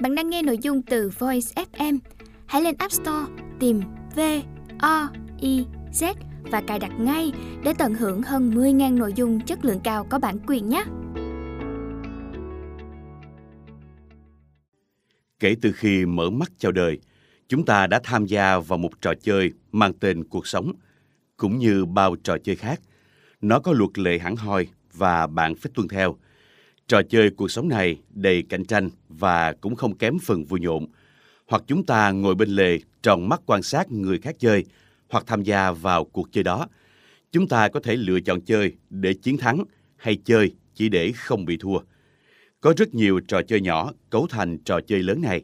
Bạn đang nghe nội dung từ Voice FM. Hãy lên App Store tìm V O I Z và cài đặt ngay để tận hưởng hơn 10.000 nội dung chất lượng cao có bản quyền nhé. Kể từ khi mở mắt chào đời, chúng ta đã tham gia vào một trò chơi mang tên cuộc sống, cũng như bao trò chơi khác. Nó có luật lệ hẳn hoi và bạn phải tuân theo. Trò chơi cuộc sống này đầy cạnh tranh và cũng không kém phần vui nhộn. Hoặc chúng ta ngồi bên lề tròn mắt quan sát người khác chơi, hoặc tham gia vào cuộc chơi đó. Chúng ta có thể lựa chọn chơi để chiến thắng hay chơi chỉ để không bị thua. Có rất nhiều trò chơi nhỏ cấu thành trò chơi lớn này.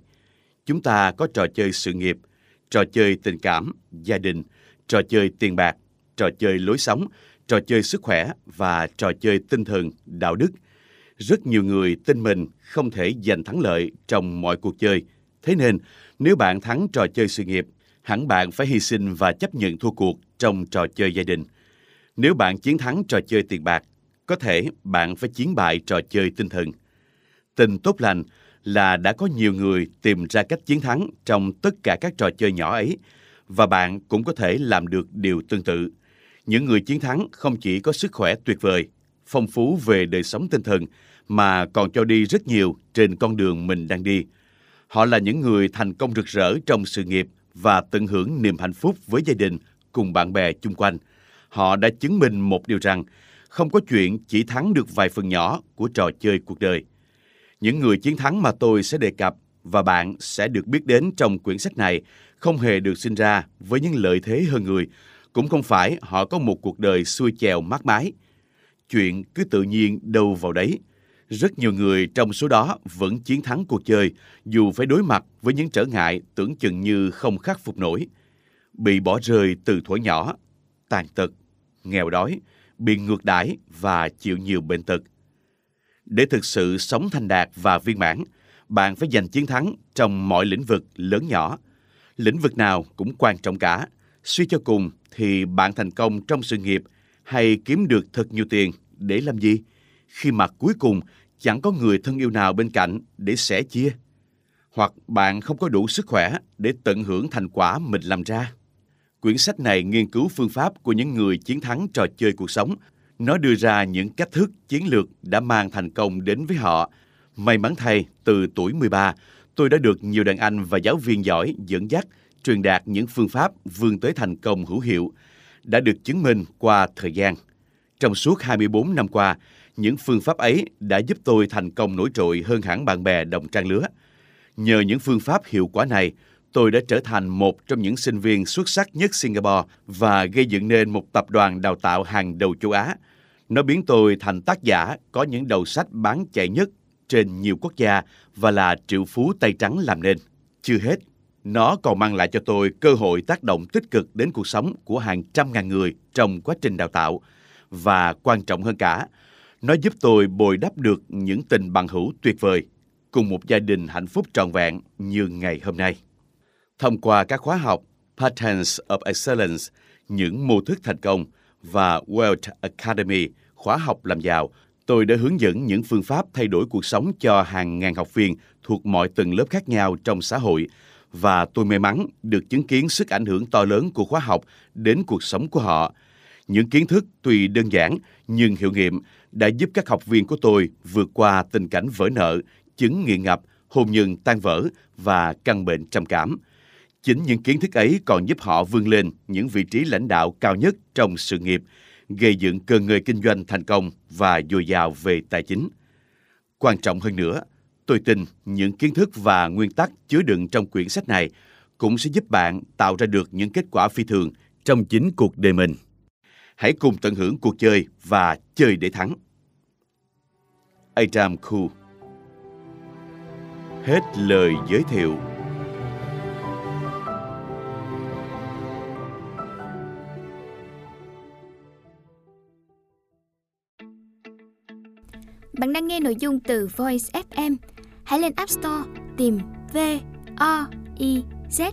Chúng ta có trò chơi sự nghiệp, trò chơi tình cảm, gia đình, trò chơi tiền bạc, trò chơi lối sống, trò chơi sức khỏe và trò chơi tinh thần, đạo đức. Rất nhiều người tin mình không thể giành thắng lợi trong mọi cuộc chơi. Thế nên, nếu bạn thắng trò chơi sự nghiệp, hẳn bạn phải hy sinh và chấp nhận thua cuộc trong trò chơi gia đình. Nếu bạn chiến thắng trò chơi tiền bạc, có thể bạn phải chiến bại trò chơi tinh thần. Tình tốt lành là đã có nhiều người tìm ra cách chiến thắng trong tất cả các trò chơi nhỏ ấy và bạn cũng có thể làm được điều tương tự. Những người chiến thắng không chỉ có sức khỏe tuyệt vời, phong phú về đời sống tinh thần mà còn cho đi rất nhiều trên con đường mình đang đi. Họ là những người thành công rực rỡ trong sự nghiệp và tận hưởng niềm hạnh phúc với gia đình cùng bạn bè chung quanh. Họ đã chứng minh một điều rằng không có chuyện chỉ thắng được vài phần nhỏ của trò chơi cuộc đời. Những người chiến thắng mà tôi sẽ đề cập và bạn sẽ được biết đến trong quyển sách này không hề được sinh ra với những lợi thế hơn người, cũng không phải họ có một cuộc đời xuôi chèo mát mái. Chuyện cứ tự nhiên đâu vào đấy. Rất nhiều người trong số đó vẫn chiến thắng cuộc chơi dù phải đối mặt với những trở ngại tưởng chừng như không khắc phục nổi. Bị bỏ rơi từ thuở nhỏ, tàn tật, nghèo đói, bị ngược đãi và chịu nhiều bệnh tật. Để thực sự sống thành đạt và viên mãn, bạn phải giành chiến thắng trong mọi lĩnh vực lớn nhỏ. Lĩnh vực nào cũng quan trọng cả. Suy cho cùng thì bạn thành công trong sự nghiệp hay kiếm được thật nhiều tiền để làm gì? Khi mà cuối cùng chẳng có người thân yêu nào bên cạnh để sẻ chia. Hoặc bạn không có đủ sức khỏe để tận hưởng thành quả mình làm ra. Quyển sách này nghiên cứu phương pháp của những người chiến thắng trò chơi cuộc sống. Nó đưa ra những cách thức chiến lược đã mang thành công đến với họ. May mắn thay, từ tuổi 13, tôi đã được nhiều đàn anh và giáo viên giỏi dẫn dắt, truyền đạt những phương pháp vươn tới thành công hữu hiệu, đã được chứng minh qua thời gian. Trong suốt 24 năm qua, những phương pháp ấy đã giúp tôi thành công nổi trội hơn hẳn bạn bè đồng trang lứa. Nhờ những phương pháp hiệu quả này, tôi đã trở thành một trong những sinh viên xuất sắc nhất Singapore và gây dựng nên một tập đoàn đào tạo hàng đầu châu Á. Nó biến tôi thành tác giả có những đầu sách bán chạy nhất trên nhiều quốc gia và là triệu phú tay trắng làm nên. Chưa hết, nó còn mang lại cho tôi cơ hội tác động tích cực đến cuộc sống của hàng trăm ngàn người trong quá trình đào tạo. Và quan trọng hơn cả, nó giúp tôi bồi đắp được những tình bằng hữu tuyệt vời cùng một gia đình hạnh phúc trọn vẹn như ngày hôm nay. Thông qua các khóa học Patterns of Excellence, những mô thức thành công và Wealth Academy, khóa học làm giàu, tôi đã hướng dẫn những phương pháp thay đổi cuộc sống cho hàng ngàn học viên thuộc mọi tầng lớp khác nhau trong xã hội và tôi may mắn được chứng kiến sức ảnh hưởng to lớn của khóa học đến cuộc sống của họ. Những kiến thức tuy đơn giản nhưng hiệu nghiệm đã giúp các học viên của tôi vượt qua tình cảnh vỡ nợ, chứng nghiện ngập, hôn nhân tan vỡ và căn bệnh trầm cảm. Chính những kiến thức ấy còn giúp họ vươn lên những vị trí lãnh đạo cao nhất trong sự nghiệp, gây dựng cơ ngơi kinh doanh thành công và dồi dào về tài chính. Quan trọng hơn nữa, tôi tin những kiến thức và nguyên tắc chứa đựng trong quyển sách này cũng sẽ giúp bạn tạo ra được những kết quả phi thường trong chính cuộc đời mình. Hãy cùng tận hưởng cuộc chơi và chơi để thắng. Adam Khu Hết lời giới thiệu Bạn đang nghe nội dung từ Voice FM. Hãy lên App Store tìm V O I Z